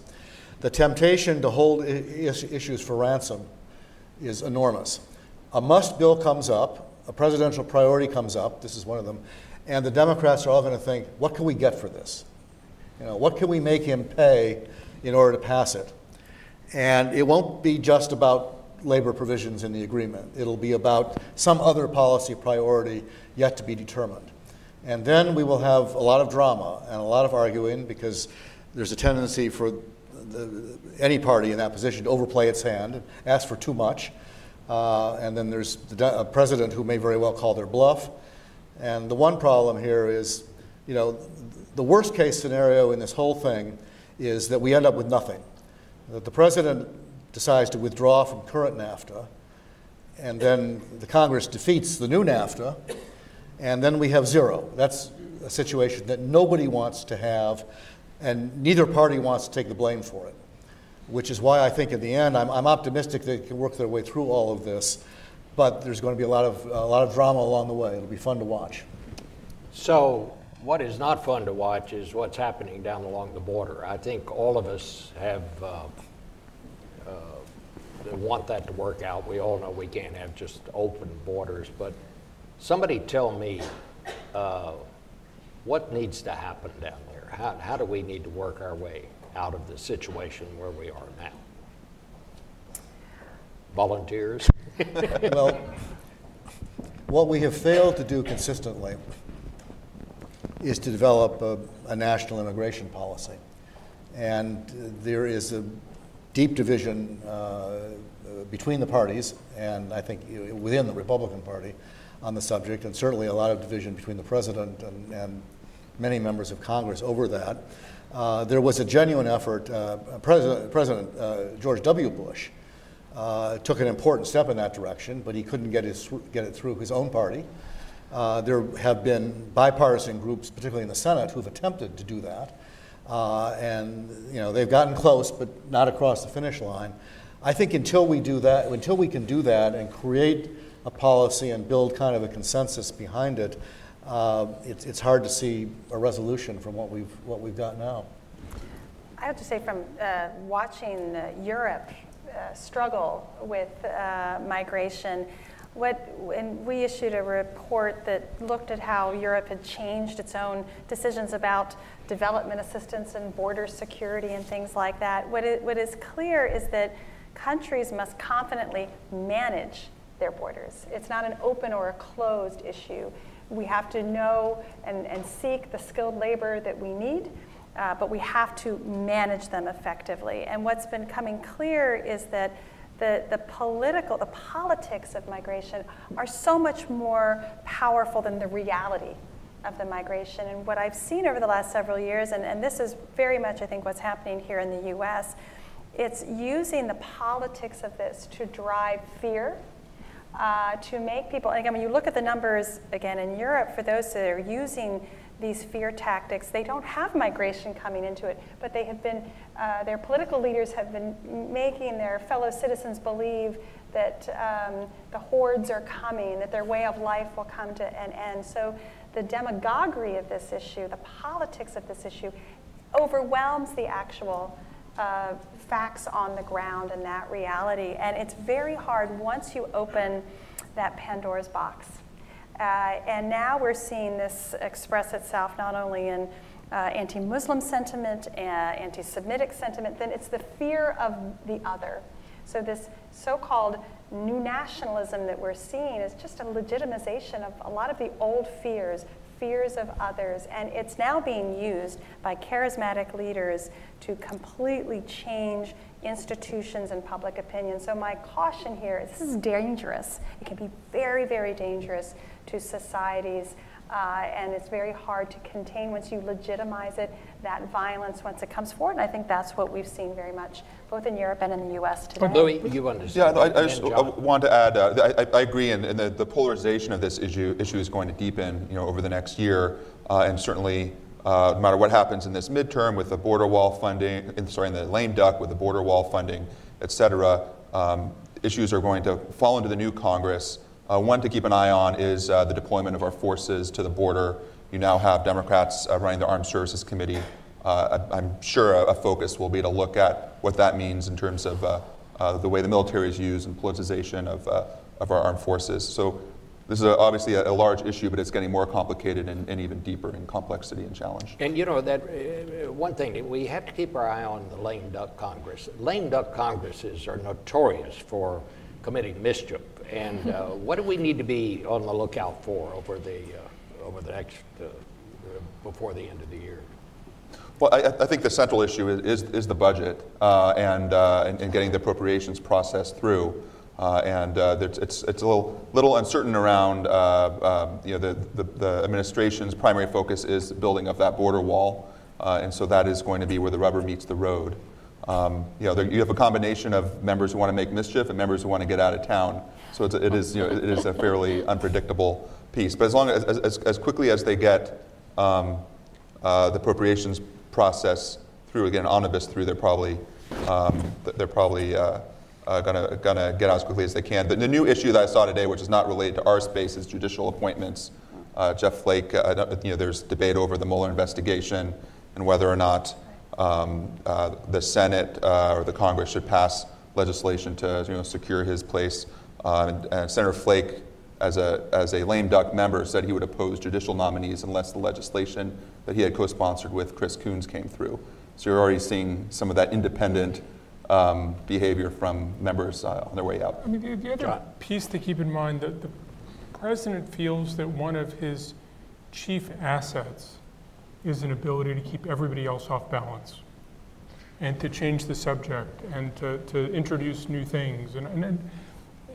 the temptation to hold issues for ransom is enormous. A must bill comes up, a presidential priority comes up, this is one of them, and the Democrats are all going to think, what can we get for this? You know, what can we make him pay in order to pass it? And it won't be just about labor provisions in the agreement. It'll be about some other policy priority yet to be determined. And then we will have a lot of drama and a lot of arguing because there's a tendency for the, any party in that position to overplay its hand and ask for too much. Uh, and then there's the, a president who may very well call their bluff. And the one problem here is, you know, the worst case scenario in this whole thing is that we end up with nothing. That the president decides to withdraw from current NAFTA, and then the Congress defeats the new NAFTA, and then we have zero. That's a situation that nobody wants to have, and neither party wants to take the blame for it. Which is why I think in the end, I'm, I'm optimistic they can work their way through all of this but there's going to be a lot of a lot of drama along the way. It'll be fun to watch. So, what is not fun to watch is what's happening down along the border. I think all of us have uh, want that to work out. We all know we can't have just open borders, but somebody tell me uh, what needs to happen down there. How, how do we need to work our way out of the situation where we are now? Volunteers? [LAUGHS] well, what we have failed to do consistently is to develop a, a national immigration policy. And there is a deep division uh, between the parties, and I think within the Republican Party on the subject, and certainly a lot of division between the president and, and many members of Congress over that. Uh, there was a genuine effort. Uh, President, President uh, George W. Bush uh, took an important step in that direction, but he couldn't get, his, get it through his own party. Uh, there have been bipartisan groups, particularly in the Senate, who've attempted to do that. Uh, and you know they've gotten close, but not across the finish line. I think until we do that, until we can do that and create a policy and build kind of a consensus behind it, uh, it's, it's hard to see a resolution from what we've what we've got now. I have to say, from uh, watching uh, Europe uh, struggle with uh, migration. What, and we issued a report that looked at how Europe had changed its own decisions about development assistance and border security and things like that. What, it, what is clear is that countries must confidently manage their borders. It's not an open or a closed issue. We have to know and, and seek the skilled labor that we need uh, but we have to manage them effectively. And what's been coming clear is that the, the political, the politics of migration are so much more powerful than the reality of the migration. And what I've seen over the last several years, and, and this is very much, I think, what's happening here in the US, it's using the politics of this to drive fear. Uh, to make people, again, when you look at the numbers again in Europe, for those that are using these fear tactics. They don't have migration coming into it, but they have been, uh, their political leaders have been making their fellow citizens believe that um, the hordes are coming, that their way of life will come to an end. So the demagoguery of this issue, the politics of this issue, overwhelms the actual uh, facts on the ground and that reality. And it's very hard once you open that Pandora's box uh, and now we're seeing this express itself not only in uh, anti Muslim sentiment, uh, anti Semitic sentiment, then it's the fear of the other. So, this so called new nationalism that we're seeing is just a legitimization of a lot of the old fears, fears of others. And it's now being used by charismatic leaders to completely change institutions and public opinion. So, my caution here is this is dangerous. It can be very, very dangerous to societies Uh, and it's very hard to contain once you legitimize it, that violence once it comes forward. And I think that's what we've seen very much, both in Europe and in the U.S. today. Louis, you Yeah, understand. no, I, I just I want to add, uh, I, I agree, and, and the, the polarization of this issue, issue is going to deepen, you know, over the next year, uh, and certainly, uh, no matter what happens in this midterm with the border wall funding, in, sorry, in the lame duck with the border wall funding, et cetera, um, issues are going to fall into the new Congress. Uh, one to keep an eye on is uh, the deployment of our forces to the border. You now have Democrats uh, running the Armed Services Committee. Uh, I'm sure a, a focus will be to look at what that means in terms of uh, uh, the way the military is used and politicization of, of our armed forces. So this is a, obviously a, a large issue, but it's getting more complicated and, and even deeper in complexity and challenge. And you know that uh, one thing we have to keep our eye on the lame duck Congress. Lame duck Congresses are notorious for committing mischief. And uh, what do we need to be on the lookout for over the uh, over the next uh, before the end of the year? Well, I, I think the central issue is, is, is the budget uh, and, uh, and, and getting the appropriations process through. Uh, and uh, it's, it's a little, little uncertain around, uh, um, you know, the, the, the administration's primary focus is building up that border wall. And so that is going to be where the rubber meets the road. Um, you know, there, you have a combination of members who want to make mischief and members who want to get out of town. So it's, it, is, you know, it is a fairly unpredictable piece. But as long as, as, as quickly as they get um, uh, the appropriations process through again omnibus through they're probably um, they're probably uh, uh, gonna get out as quickly as they can. The, the new issue that I saw today, which is not related to our space, is judicial appointments. Uh, Jeff Flake, uh, you know, there's debate over the Mueller investigation and whether or not um, uh, the Senate or the Congress should pass legislation to you know secure his place. Uh, and, and Senator Flake as a, as a lame duck member, said he would oppose judicial nominees unless the legislation that he had co sponsored with Chris Coons came through. So you're already seeing some of that independent um, behavior from members uh, on their way out. I mean, the, the other John. piece to keep in mind that the president feels that one of his chief assets is an ability to keep everybody else off balance and to change the subject and to, to introduce new things. And, and, and,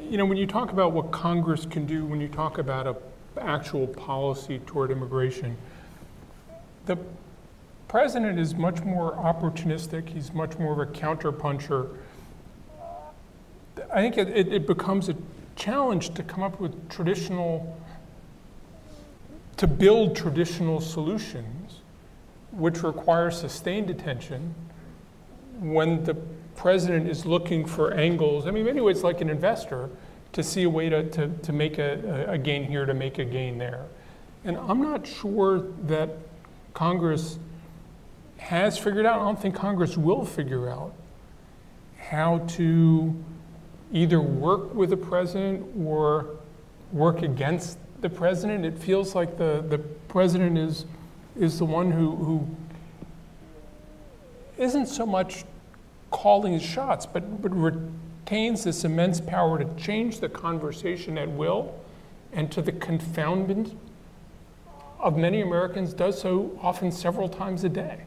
you know, when you talk about what Congress can do, when you talk about a actual policy toward immigration, the president is much more opportunistic. He's much more of a counterpuncher. I think it, it, it becomes a challenge to come up with traditional, to build traditional solutions, which require sustained attention when the president is looking for angles. I mean, anyway, it's like an investor to see a way to, to, to make a, a gain here, to make a gain there. And I'm not sure that Congress has figured out, I don't think Congress will figure out how to either work with the president or work against the president. It feels like the, the president is, is the one who, who isn't so much calling shots, but, but retains this immense power to change the conversation at will and to the confoundment of many Americans, does so often several times a day.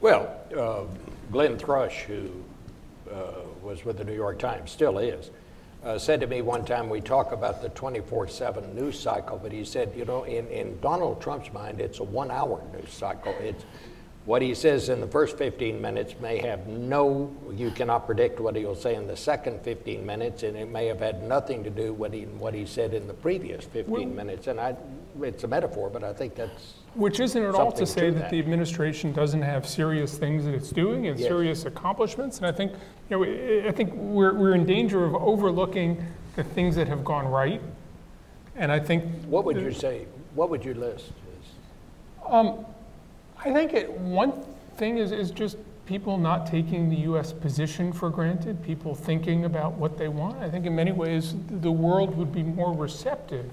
Well, uh, Glenn Thrush, who uh, was with the New York Times, still is, uh, said to me one time, we talk about the 24 7 news cycle, but he said, you know, in, in Donald Trump's mind, it's a one hour news cycle. It's what he says in the first 15 minutes may have no, you cannot predict what he'll say in the second 15 minutes, and it may have had nothing to do with he, what he said in the previous 15 minutes. And I, it's a metaphor, but I think that's Which isn't at all to say to that that. the administration doesn't have serious things that it's doing and Yes. serious accomplishments. And I think, you know, I think we're, we're in danger of overlooking the things that have gone right. And I think What would you say? What would you list? Um, I think it, one thing is, is just people not taking the U.S. position for granted, people thinking about what they want. I think in many ways the world would be more receptive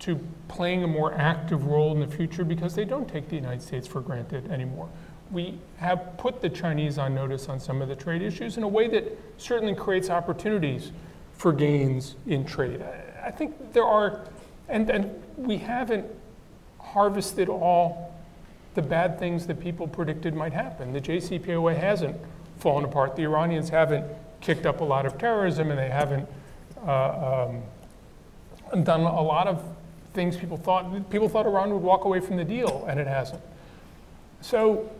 to playing a more active role in the future because they don't take the United States for granted anymore. We have put the Chinese on notice on some of the trade issues in a way that certainly creates opportunities for gains in trade. I, think there are, and, and we haven't harvested all the bad things that people predicted might happen. The JCPOA hasn't fallen apart. The Iranians haven't kicked up a lot of terrorism, and they haven't uh, um, done a lot of things people thought. People thought Iran would walk away from the deal, and it hasn't. So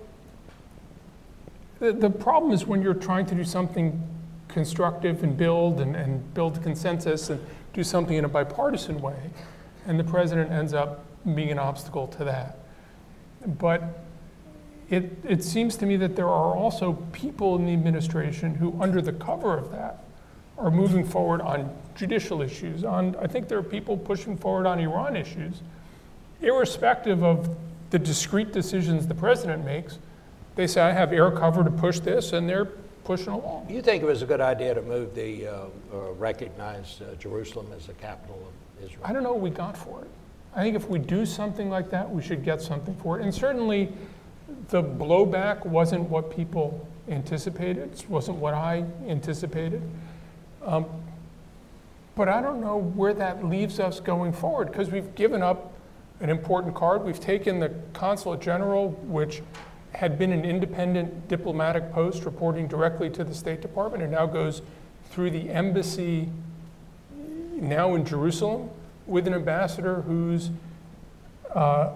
the, the problem is when you're trying to do something constructive and build and, and build consensus and do something in a bipartisan way, and the president ends up being an obstacle to that. But it, it seems to me that there are also people in the administration who, under the cover of that, are moving forward on judicial issues. On, I think there are people pushing forward on Iran issues, irrespective of the discrete decisions the president makes. They say, I have air cover to push this, and they're pushing along. You think it was a good idea to move the, uh, uh, recognize uh, Jerusalem as the capital of Israel? I don't know what we got for it. I think if we do something like that, we should get something for it. And certainly, the blowback wasn't what people anticipated, it wasn't what I anticipated. Um, but I don't know where that leaves us going forward because we've given up an important card. We've taken the consulate general, which had been an independent diplomatic post reporting directly to the State Department, and now goes through the embassy now in Jerusalem with an ambassador whose uh,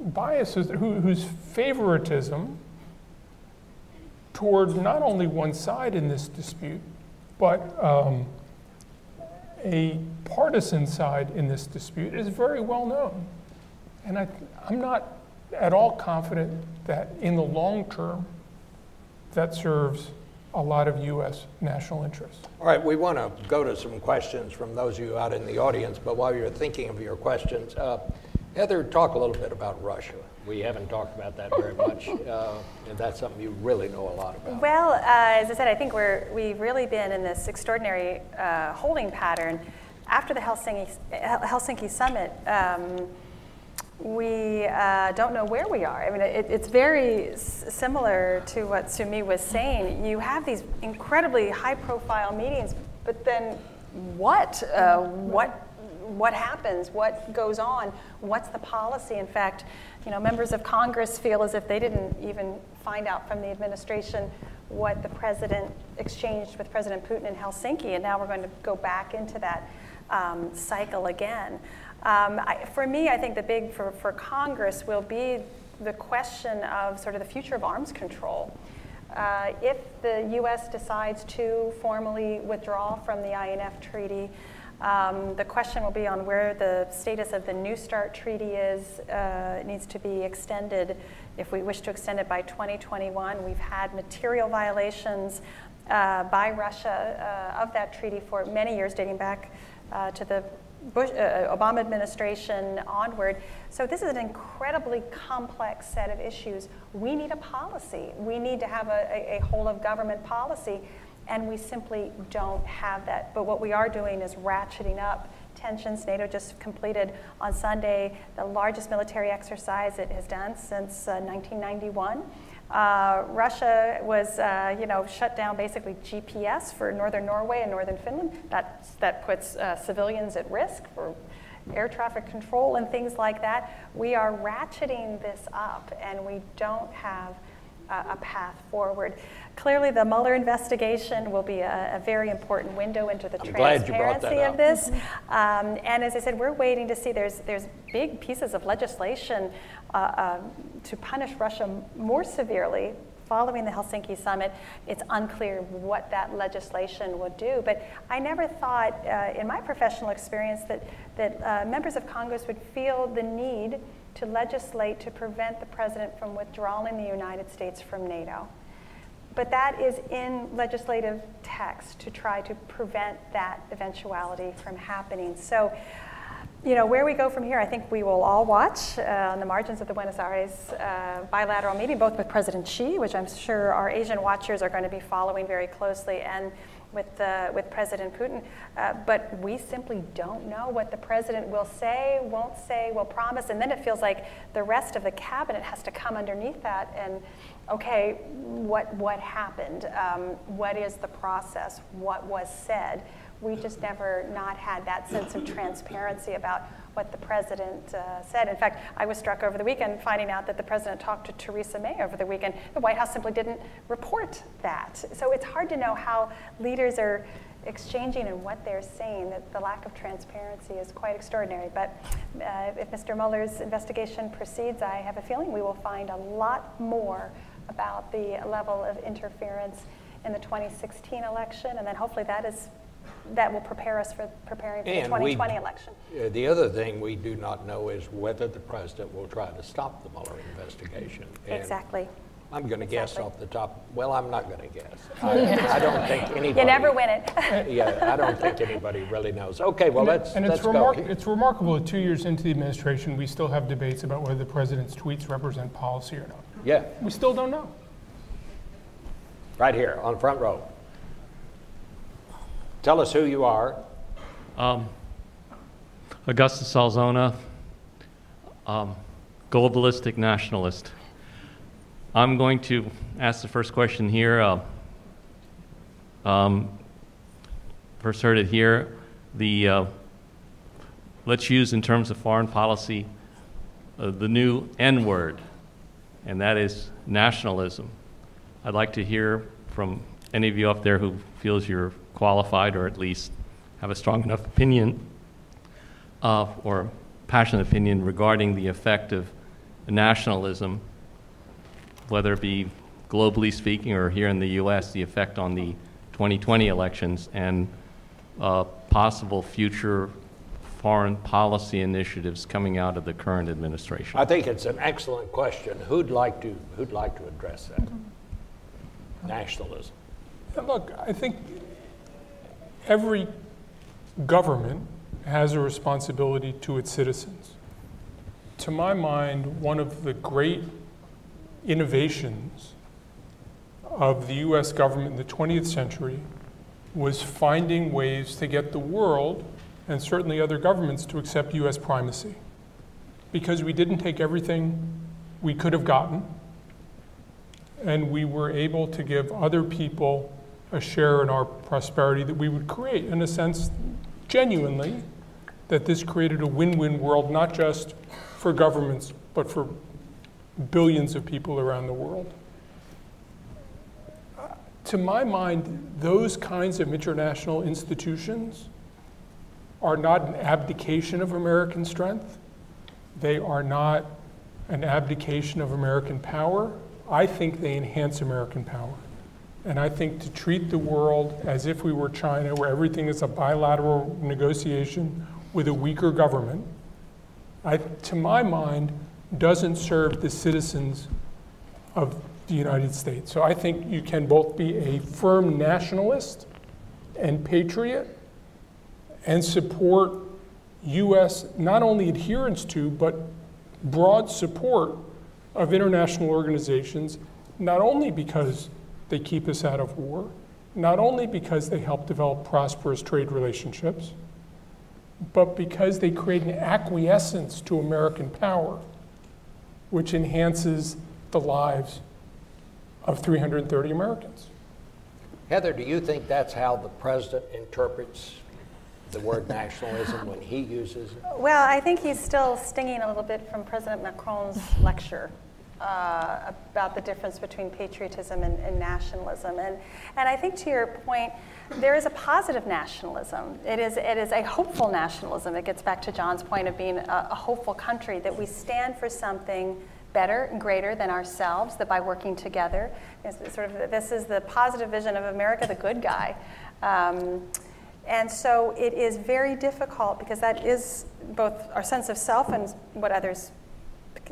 biases, who, whose favoritism toward not only one side in this dispute, but um, a partisan side in this dispute is very well known. And I, I'm not at all confident that in the long term that serves a lot of U.S. national interests. All right, we want to go to some questions from those of you out in the audience, but while you're thinking of your questions, uh, Heather, talk a little bit about Russia. We haven't talked about that very much, [LAUGHS] uh, and that's something you really know a lot about. Well, uh, as I said, I think we're, we've really been in this extraordinary uh, holding pattern. After the Helsinki, Helsinki summit, um, we uh, don't know where we are. I mean, it, it's very similar to what Sumi was saying. You have these incredibly high-profile meetings, but then what? Uh, what? What happens? What goes on? What's the policy? In fact, you know, members of Congress feel as if they didn't even find out from the administration what the president exchanged with President Putin in Helsinki, and now we're going to go back into that um, cycle again. Um, I, for me, I think the big for, for Congress will be the question of sort of the future of arms control. Uh, if the U.S. decides to formally withdraw from the INF Treaty, um, the question will be on where the status of the New START Treaty is. Uh, needs to be extended. If we wish to extend it by 2021, we've had material violations uh, by Russia uh, of that treaty for many years, dating back uh, to the Bush, uh, Obama administration onward. So this is an incredibly complex set of issues. We need a policy. We need to have a, a, a whole of government policy, and we simply don't have that. But what we are doing is ratcheting up tensions. NATO just completed on Sunday the largest military exercise it has done since uh, 1991. Uh, Russia was, uh, you know, shut down basically GPS for northern Norway and northern Finland. That, that puts uh, civilians at risk for air traffic control and things like that. We are ratcheting this up, and we don't have a path forward. Clearly, the Mueller investigation will be a, a very important window into the I'm transparency of this. Um, and as I said, we're waiting to see. There's there's big pieces of legislation uh, um, to punish Russia more severely following the Helsinki summit. It's unclear what that legislation would do. But I never thought, uh, in my professional experience, that, that uh, members of Congress would feel the need to legislate to prevent the president from withdrawing the United States from NATO. But that is in legislative text to try to prevent that eventuality from happening. So you know, where we go from here, I think we will all watch uh, on the margins of the Buenos Aires uh, bilateral meeting, both with President Xi, which I'm sure our Asian watchers are going to be following very closely, and with, uh, with President Putin. Uh, but we simply don't know what the president will say, won't say, will promise, and then it feels like the rest of the cabinet has to come underneath that and, okay, what, what happened? Um, what is the process? What was said? we just never not had that sense of transparency about what the president uh, said. In fact, I was struck over the weekend finding out that the president talked to Theresa May over the weekend. The White House simply didn't report that. So it's hard to know how leaders are exchanging and what they're saying, that the lack of transparency is quite extraordinary. But uh, if Mr. Mueller's investigation proceeds, I have a feeling we will find a lot more about the level of interference in the 2016 election, and then hopefully that is that will prepare us for preparing for the And we- 2020 election. Uh, The other thing we do not know is whether the president will try to stop the Mueller investigation. And Exactly. I'm going to guess off the top, well, I'm not going to guess. [LAUGHS] I I don't think anybody. You never win it. [LAUGHS] Yeah, I don't think anybody really knows. Okay, well, let's, And let's it's, go. remar- it's remarkable that two years into the administration, we still have debates about whether the president's tweets represent policy or not. Yeah, We still don't know. right here, on the front row. Tell us who you are. Um, Augustus Salzona, um, globalistic nationalist. I'm going to ask the first question here. Uh, um, first heard it here. The uh, let's use in terms of foreign policy uh, the new N word, and that is nationalism. I'd like to hear from any of you up there who feels you're qualified or at least have a strong enough opinion uh, or passionate opinion regarding the effect of nationalism, whether it be globally speaking or here in the U.S., the effect on the 2020 elections and uh, possible future foreign policy initiatives coming out of the current administration. I think it's an excellent question. Who'd like to, who'd like to address that? Nationalism. And look, I think every government has a responsibility to its citizens. To my mind, one of the great innovations of the US government in the 20th century was finding ways to get the world and certainly other governments to accept US primacy. Because we didn't take everything we could have gotten, and we were able to give other people a share in our prosperity that we would create, in a sense, genuinely, that this created a win win world, not just for governments, but for billions of people around the world. Uh, To my mind, those kinds of international institutions are not an abdication of American strength. They are not an abdication of American power. I think they enhance American power. And I think to treat the world as if we were China, where everything is a bilateral negotiation with a weaker government, I, to my mind, doesn't serve the citizens of the United States. So I think you can both be a firm nationalist and patriot and support U.S. not only adherence to, but broad support of international organizations, not only because they keep us out of war, not only because they help develop prosperous trade relationships, but because they create an acquiescence to American power, which enhances the lives of 330 Americans. Heather, do you think that's how the president interprets the word [LAUGHS] nationalism when he uses it? Well, I think he's still stinging a little bit from President Macron's lecture uh, about the difference between patriotism and, and nationalism. And, and I think to your point, there is a positive nationalism. It is, it is a hopeful nationalism. It gets back to John's point of being a, a hopeful country, that we stand for something better and greater than ourselves, that by working together, sort of, this is the positive vision of America, the good guy. Um, and so it is very difficult because that is both our sense of self and what others,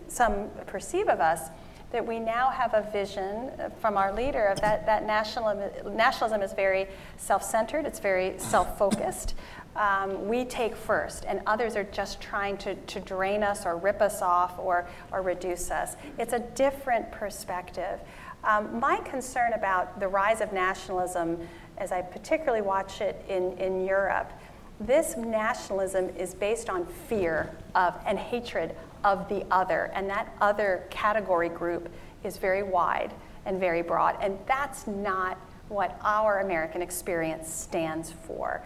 some perceive of us, that we now have a vision from our leader of that, that nationalism, nationalism is very self centered, it's very self focused. Um, we take first, and others are just trying to, to drain us or rip us off or, or reduce us. It's a different perspective. Um, my concern about the rise of nationalism, as I particularly watch it in, in Europe, this nationalism is based on fear of and hatred of the other, and that other category group is very wide and very broad, and that's not what our American experience stands for.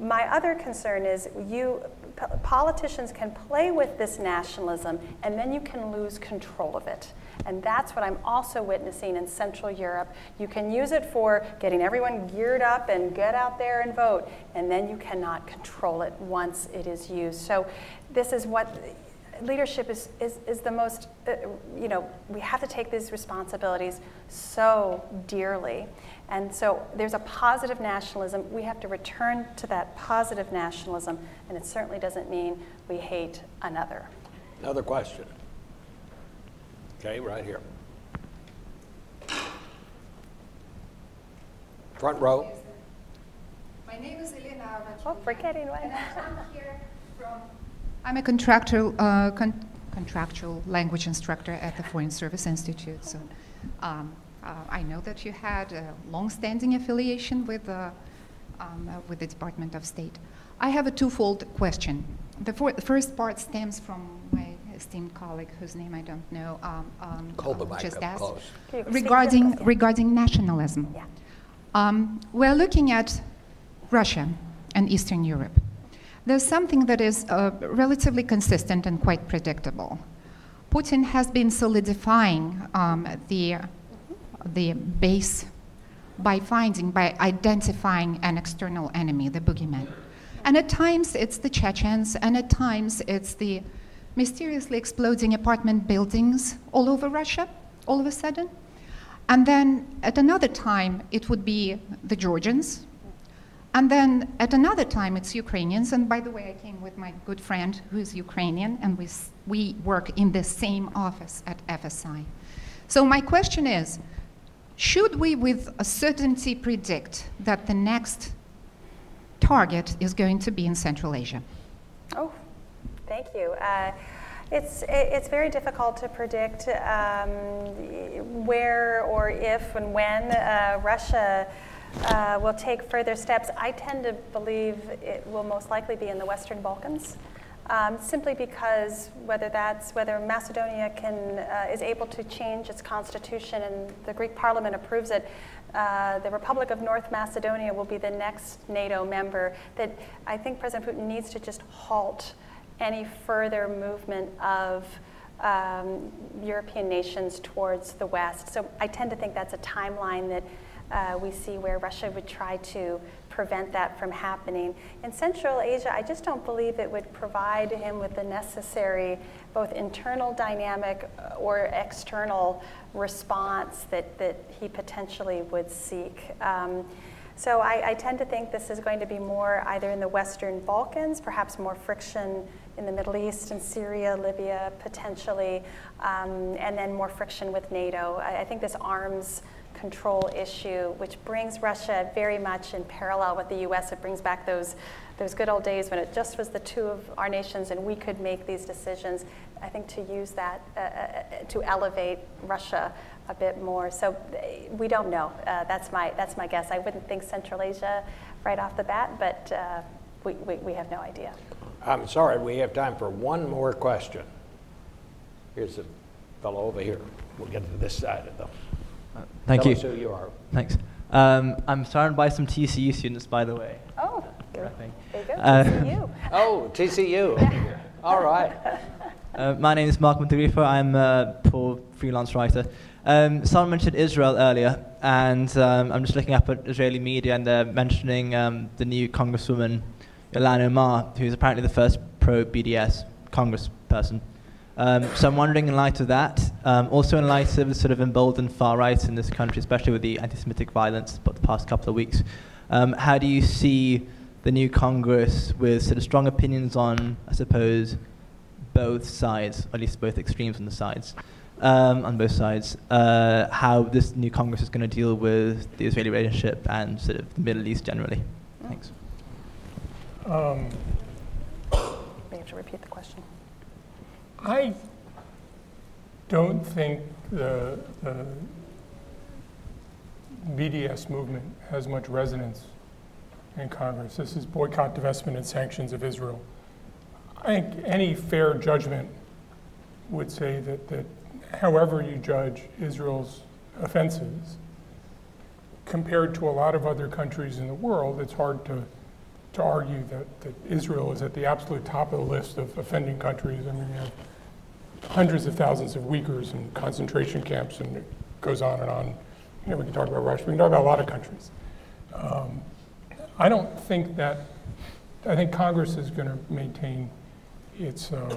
My other concern is you po- politicians can play with this nationalism and then you can lose control of it. And that's what I'm also witnessing in Central Europe. You can use it for getting everyone geared up and get out there and vote, and then you cannot control it once it is used. So, this is what leadership is, is, is the most, uh, you know, we have to take these responsibilities so dearly. And so there's a positive nationalism. We have to return to that positive nationalism, and it certainly doesn't mean we hate another. Another question. Okay, right here. Front row. My name is Elena Oh, we're getting one. I'm here from. I'm a contractual, uh, con- contractual language instructor at the Foreign Service Institute. So um, uh, I know that you had a long-standing affiliation with, uh, um, uh, with the Department of State. I have a twofold question. The, for- the first part stems from my esteemed colleague, whose name I don't know, um, um, Hold the uh, mic just asked, close. Can you speak to your regarding regarding nationalism. Yeah. Um, we're looking at Russia and Eastern Europe. There's something that is uh, relatively consistent and quite predictable. Putin has been solidifying um, the, the base by finding, by identifying an external enemy, the boogeyman. And at times it's the Chechens, and at times it's the mysteriously exploding apartment buildings all over Russia, all of a sudden. And then at another time, it would be the Georgians. And then at another time, it's Ukrainians. And by the way, I came with my good friend who is Ukrainian, and we, we work in the same office at FSI. So my question is should we, with a certainty, predict that the next target is going to be in Central Asia? Oh, thank you. Uh, it's, it's very difficult to predict um, where or if and when uh, Russia uh, will take further steps. I tend to believe it will most likely be in the Western Balkans. Um, simply because whether that's whether Macedonia can uh, is able to change its constitution and the Greek Parliament approves it, uh, the Republic of North Macedonia will be the next NATO member. That I think President Putin needs to just halt any further movement of um, European nations towards the West. So I tend to think that's a timeline that uh, we see where Russia would try to prevent that from happening. In Central Asia, I just don't believe it would provide him with the necessary both internal dynamic uh, or external response that, that he potentially would seek. Um, so I, I tend to think this is going to be more either in the Western Balkans, perhaps more friction in the Middle East and Syria, Libya, potentially, um, and then more friction with NATO. I, I think this arms control issue, which brings Russia very much in parallel with the U.S. It brings back those those good old days when it just was the two of our nations and we could make these decisions. I think to use that uh, uh, to elevate Russia a bit more. So uh, we don't know. Uh, that's my that's my guess. I wouldn't think Central Asia right off the bat, but uh, we, we, we have no idea. I'm sorry, we have time for one more question. Here's a fellow over here. We'll get to this side of the. Thank Tell you. us who you are. Thanks. Um, I'm surrounded by some TCU students, by the way. Oh, Rapping. there you go. Uh, to you. [LAUGHS] Oh, TCU. [LAUGHS] All right. [LAUGHS] Uh, my name is Mark Montegrifo. I'm a poor freelance writer. Um, someone mentioned Israel earlier, and um, I'm just looking up at Israeli media, and they're mentioning um, the new Congresswoman, Ilhan Omar, who's apparently the first pro-BDS congressperson. Um, so I'm wondering, in light of that, um, also in light of the sort of emboldened far right in this country, especially with the anti-Semitic violence but the past couple of weeks, um, how do you see the new Congress with sort of strong opinions on, I suppose, both sides, at least both extremes on the sides, um, on both sides, uh, how this new Congress is going to deal with the Israeli relationship and sort of the Middle East generally? Thanks. Um, [COUGHS] We have to repeat the question. I don't think the, the BDS movement has much resonance in Congress. This is boycott, divestment, and sanctions of Israel. I think any fair judgment would say that, that however you judge Israel's offenses, compared to a lot of other countries in the world, it's hard to to argue that, that Israel is at the absolute top of the list of offending countries. I mean, hundreds of thousands of Uyghurs in concentration camps, and it goes on and on. You know, we can talk about Russia. We can talk about a lot of countries. Um, I don't think that. I think Congress is going to maintain its uh,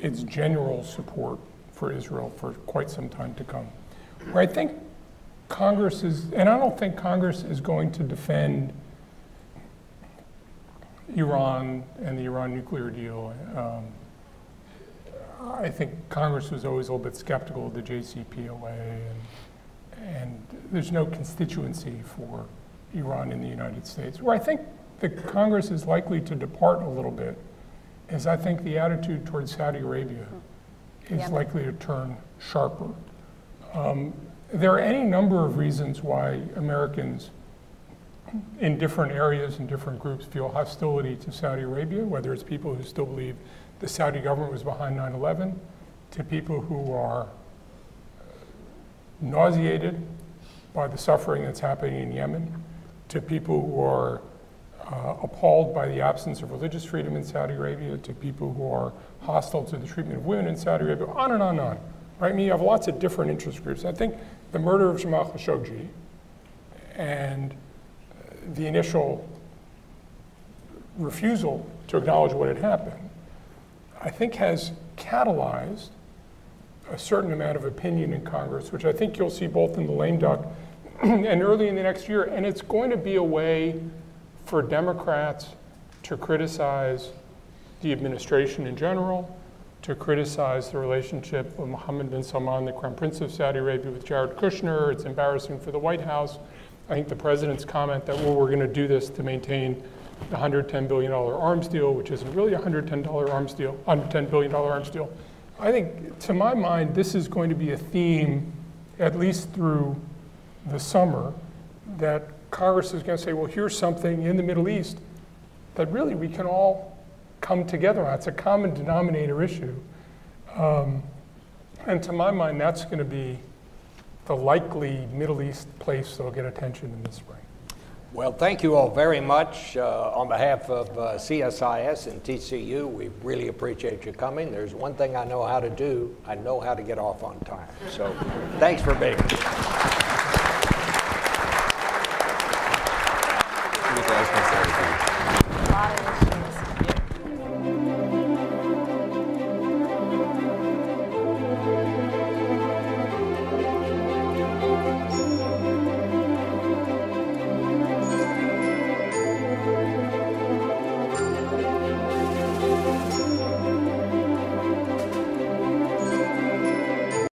its general support for Israel for quite some time to come. Where I think Congress is, and I don't think Congress is going to defend Iran and the Iran nuclear deal. Um, I think Congress was always a little bit skeptical of the JCPOA, and, and there's no constituency for Iran in the United States. Where I think the Congress is likely to depart a little bit is I think the attitude towards Saudi Arabia is Yeah. likely to turn sharper. Um, there are any number of reasons why Americans in different areas and different groups feel hostility to Saudi Arabia, whether it's people who still believe the Saudi government was behind 9 11, to people who are nauseated by the suffering that's happening in Yemen, to people who are uh, appalled by the absence of religious freedom in Saudi Arabia, to people who are hostile to the treatment of women in Saudi Arabia, on and on and on. Right? I mean, you have lots of different interest groups. I think the murder of Jamal Khashoggi and the initial refusal to acknowledge what had happened, I think has catalyzed a certain amount of opinion in Congress, which I think you'll see both in the lame duck [CLEARS THROAT] and early in the next year. And it's going to be a way for Democrats to criticize the administration in general, to criticize the relationship of Mohammed bin Salman, the Crown Prince of Saudi Arabia, with Jared Kushner. It's embarrassing for the White House. I think the president's comment that, well, we're going to do this to maintain the $110 billion arms deal, which isn't really a $110 arms deal, $110 billion arms deal. I think, to my mind, this is going to be a theme, at least through the summer, that Congress is going to say, well, here's something in the Middle East that really we can all come together on. It's a common denominator issue. Um, and to my mind, that's going to be the likely Middle East place that'll get attention in the spring. Well, thank you all very much. Uh, on behalf of uh, CSIS and TCU, we really appreciate you coming. There's one thing I know how to do I know how to get off on time. So thanks for being here.